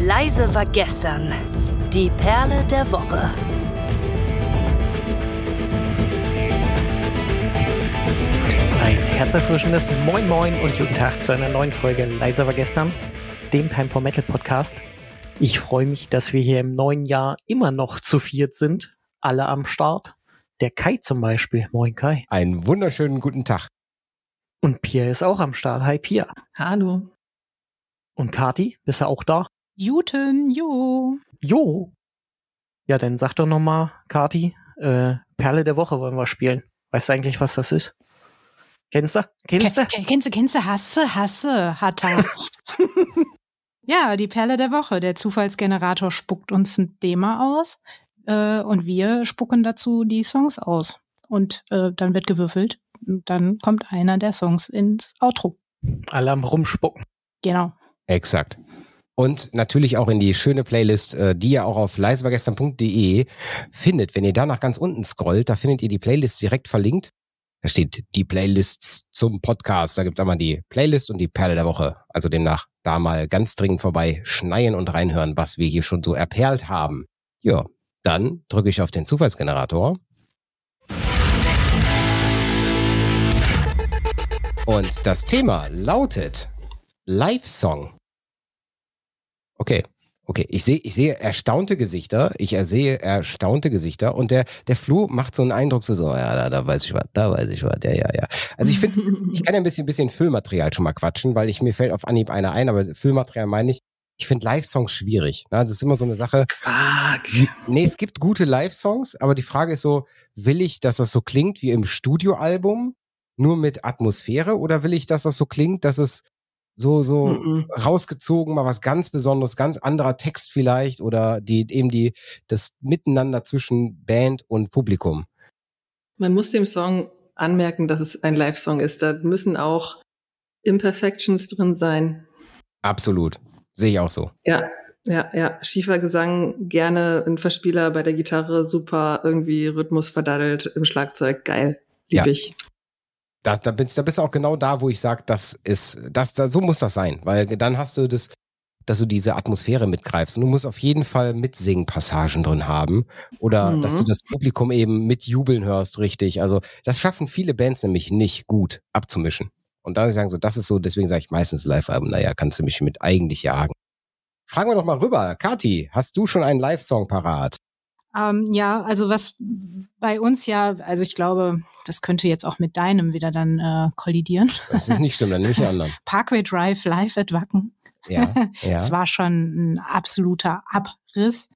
Leise war gestern. Die Perle der Woche. Ein herzerfrischendes Moin Moin und guten Tag zu einer neuen Folge Leiser war gestern, dem Time for Metal Podcast. Ich freue mich, dass wir hier im neuen Jahr immer noch zu viert sind, alle am Start. Der Kai zum Beispiel. Moin Kai. Einen wunderschönen guten Tag. Und Pia ist auch am Start. Hi Pia. Hallo. Und Kati, bist du auch da? Juten, jo. Jo. Ja, dann sag doch noch mal, Kati, äh, Perle der Woche wollen wir spielen. Weißt du eigentlich, was das ist? Kennst du? Kennst du? Ken, kennst du, kennst du, hasse, hasse, hat er. ja, die Perle der Woche. Der Zufallsgenerator spuckt uns ein Thema aus äh, und wir spucken dazu die Songs aus. Und äh, dann wird gewürfelt. Und dann kommt einer der Songs ins Outro. Alle am Rumspucken. Genau. Exakt. Und natürlich auch in die schöne Playlist, äh, die ihr auch auf leisewargestern.de findet. Wenn ihr da nach ganz unten scrollt, da findet ihr die Playlist direkt verlinkt. Da steht die Playlists zum Podcast. Da gibt's einmal die Playlist und die Perle der Woche. Also demnach da mal ganz dringend vorbei schneien und reinhören, was wir hier schon so erperlt haben. Ja, dann drücke ich auf den Zufallsgenerator. Und das Thema lautet Live-Song. Okay, okay. Ich sehe, ich sehe erstaunte Gesichter. Ich sehe erstaunte Gesichter. Und der, der Flo macht so einen Eindruck, so, so, ja, da, da weiß ich was, da weiß ich was, ja, ja, ja. Also ich finde, ich kann ja ein bisschen, bisschen Füllmaterial schon mal quatschen, weil ich mir fällt auf Anhieb einer ein, aber Füllmaterial meine ich. Ich finde Live-Songs schwierig. Ne? Also es ist immer so eine Sache. Fuck. Nee, es gibt gute Live-Songs, aber die Frage ist so, will ich, dass das so klingt wie im Studioalbum, nur mit Atmosphäre, oder will ich, dass das so klingt, dass es so, so Mhm. rausgezogen, mal was ganz Besonderes, ganz anderer Text vielleicht oder die, eben die, das Miteinander zwischen Band und Publikum. Man muss dem Song anmerken, dass es ein Live-Song ist. Da müssen auch Imperfections drin sein. Absolut. Sehe ich auch so. Ja, ja, ja. Schiefer Gesang, gerne ein Verspieler bei der Gitarre, super, irgendwie Rhythmus verdaddelt im Schlagzeug, geil. Lieb Ja. ich. Da, da, bist, da bist du auch genau da, wo ich sage, das ist, das, da, so muss das sein, weil dann hast du das, dass du diese Atmosphäre mitgreifst. Und du musst auf jeden Fall Mitsingen-Passagen drin haben oder Mhm. dass du das Publikum eben mitjubeln hörst, richtig. Also das schaffen viele Bands nämlich nicht gut abzumischen. Und da sagen so, das ist so, deswegen sage ich meistens Live-Alben, naja, kannst du mich mit eigentlich jagen. Fragen wir doch mal rüber. Kati, hast du schon einen Live-Song parat? Ähm, ja, also was bei uns ja, also ich glaube, das könnte jetzt auch mit deinem wieder dann äh, kollidieren. Das ist nicht schlimm, dann nehme ich anderen. Parkway Drive live at Wacken. Ja, ja. Es war schon ein absoluter Abriss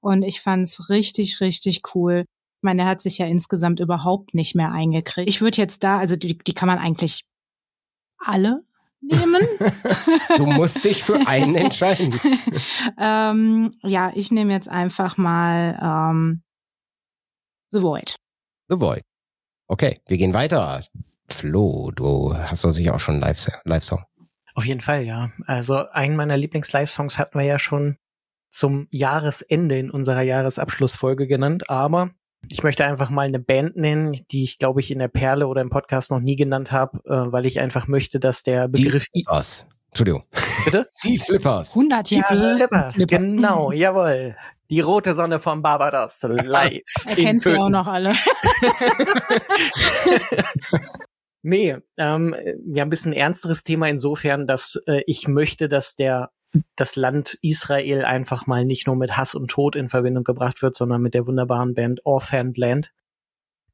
und ich fand's richtig, richtig cool. Ich meine, er hat sich ja insgesamt überhaupt nicht mehr eingekriegt. Ich würde jetzt da, also die, die kann man eigentlich alle nehmen. Du musst dich für einen entscheiden. ähm, ja, ich nehme jetzt einfach mal ähm, The Void. The Boy. Okay, wir gehen weiter. Flo, du hast doch sicher auch schon einen Live- Live-Song. Auf jeden Fall, ja. Also einen meiner Lieblings-Live-Songs hatten wir ja schon zum Jahresende in unserer Jahresabschlussfolge genannt, aber ich möchte einfach mal eine Band nennen, die ich, glaube ich, in der Perle oder im Podcast noch nie genannt habe, äh, weil ich einfach möchte, dass der Die Begriff I Flippers. Entschuldigung. Bitte? Die Flippers. 100 Die Jahre. Flippers, Flipper. genau, jawohl. Die rote Sonne von Barbados, live. Er kennt sie auch noch alle. Nee, ähm, ja, ein bisschen ernsteres Thema insofern, dass äh, ich möchte, dass der das Land Israel einfach mal nicht nur mit Hass und Tod in Verbindung gebracht wird, sondern mit der wunderbaren Band Orphaned Land.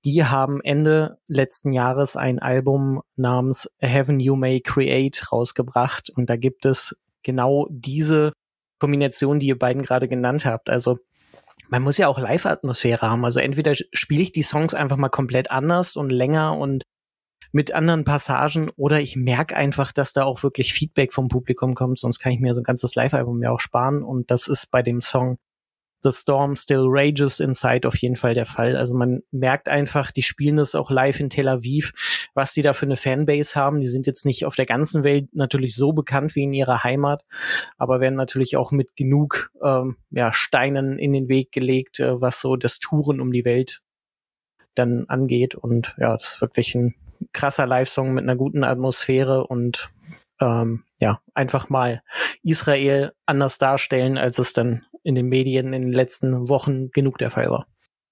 Die haben Ende letzten Jahres ein Album namens Heaven You May Create rausgebracht und da gibt es genau diese Kombination, die ihr beiden gerade genannt habt. Also man muss ja auch Live-Atmosphäre haben. Also entweder spiele ich die Songs einfach mal komplett anders und länger und mit anderen Passagen oder ich merke einfach, dass da auch wirklich Feedback vom Publikum kommt, sonst kann ich mir so ein ganzes Live-Album ja auch sparen und das ist bei dem Song The Storm Still Rages Inside auf jeden Fall der Fall. Also man merkt einfach, die spielen das auch live in Tel Aviv, was die da für eine Fanbase haben. Die sind jetzt nicht auf der ganzen Welt natürlich so bekannt wie in ihrer Heimat, aber werden natürlich auch mit genug ähm, ja, Steinen in den Weg gelegt, äh, was so das Touren um die Welt dann angeht. Und ja, das ist wirklich ein krasser Live-Song mit einer guten Atmosphäre und ähm, ja, einfach mal Israel anders darstellen, als es dann in den Medien in den letzten Wochen genug der Fall war.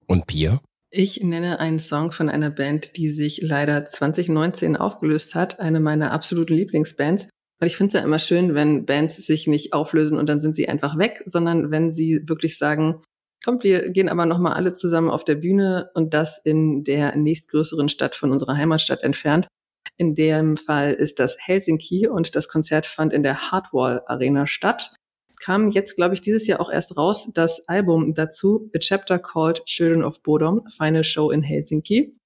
Und Bier? Ich nenne einen Song von einer Band, die sich leider 2019 aufgelöst hat, eine meiner absoluten Lieblingsbands. Weil ich finde es ja immer schön, wenn Bands sich nicht auflösen und dann sind sie einfach weg, sondern wenn sie wirklich sagen, kommt, wir gehen aber nochmal alle zusammen auf der Bühne und das in der nächstgrößeren Stadt von unserer Heimatstadt entfernt. In dem Fall ist das Helsinki und das Konzert fand in der Hardwall Arena statt. Kam jetzt, glaube ich, dieses Jahr auch erst raus das Album dazu, A Chapter Called Children of Bodom, Final Show in Helsinki.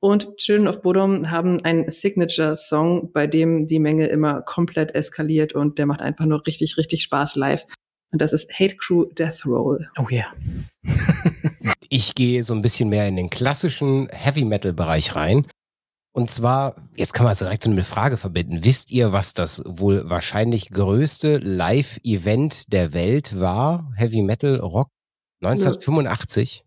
Und Children of Bodom haben einen Signature-Song, bei dem die Menge immer komplett eskaliert und der macht einfach nur richtig, richtig Spaß live. Und das ist Hate Crew Death Roll. Oh ja. Yeah. ich gehe so ein bisschen mehr in den klassischen Heavy Metal Bereich rein. Und zwar, jetzt kann man es direkt so eine Frage verbinden. Wisst ihr, was das wohl wahrscheinlich größte Live-Event der Welt war? Heavy Metal Rock 1985?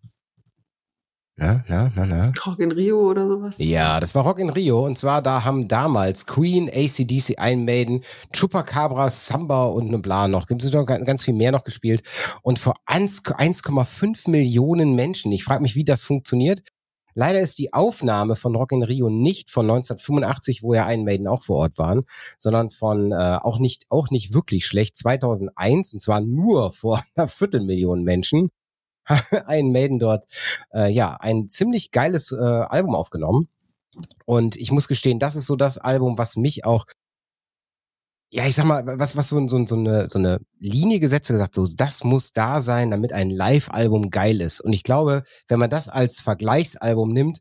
Na, na, na, na. Rock in Rio oder sowas? Ja, das war Rock in Rio. Und zwar, da haben damals Queen, ACDC, Iron Maiden, Chupacabra, Samba und ne Bla noch. Gibt es noch ganz viel mehr noch gespielt. Und vor 1,5 Millionen Menschen. Ich frage mich, wie das funktioniert. Leider ist die Aufnahme von Rock in Rio nicht von 1985, wo ja Iron Maiden auch vor Ort waren, sondern von äh, auch nicht auch nicht wirklich schlecht 2001 und zwar nur vor einer Viertelmillion Menschen. ein Maiden dort äh, ja ein ziemlich geiles äh, Album aufgenommen. Und ich muss gestehen, das ist so das Album, was mich auch ja, ich sag mal, was, was so, so, so, eine, so eine Linie gesetzt gesagt, so, das muss da sein, damit ein Live-Album geil ist. Und ich glaube, wenn man das als Vergleichsalbum nimmt,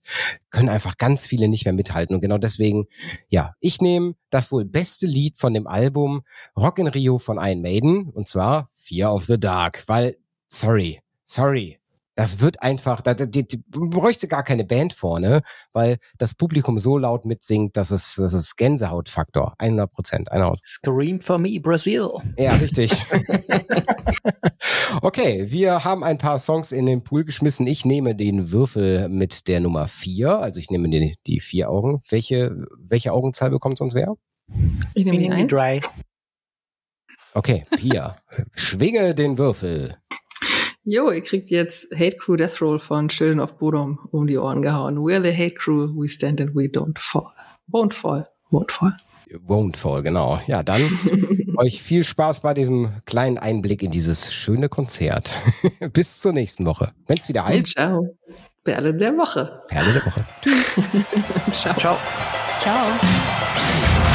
können einfach ganz viele nicht mehr mithalten. Und genau deswegen, ja, ich nehme das wohl beste Lied von dem Album Rock in Rio von Iron Maiden, und zwar Fear of the Dark, weil, sorry, Sorry. Das wird einfach, da, die, die, bräuchte gar keine Band vorne, weil das Publikum so laut mitsingt, dass es, das ist Gänsehautfaktor. 100 Prozent. Scream for me, Brazil. Ja, richtig. okay, wir haben ein paar Songs in den Pool geschmissen. Ich nehme den Würfel mit der Nummer vier. Also ich nehme die, die vier Augen. Welche, welche Augenzahl bekommt sonst wer? Ich nehme die eins. Drei. Okay, Pia. Schwinge den Würfel. Jo, ihr kriegt jetzt Hate Crew Death Roll von Children of Bodom um die Ohren gehauen. We're the Hate Crew, we stand and we don't fall. Won't fall, won't fall. Won't fall, genau. Ja, dann euch viel Spaß bei diesem kleinen Einblick in dieses schöne Konzert. Bis zur nächsten Woche. Wenn es wieder heißt. Ciao. Perle der Woche. Perle der Woche. Tschüss. Ciao. Ciao. Ciao.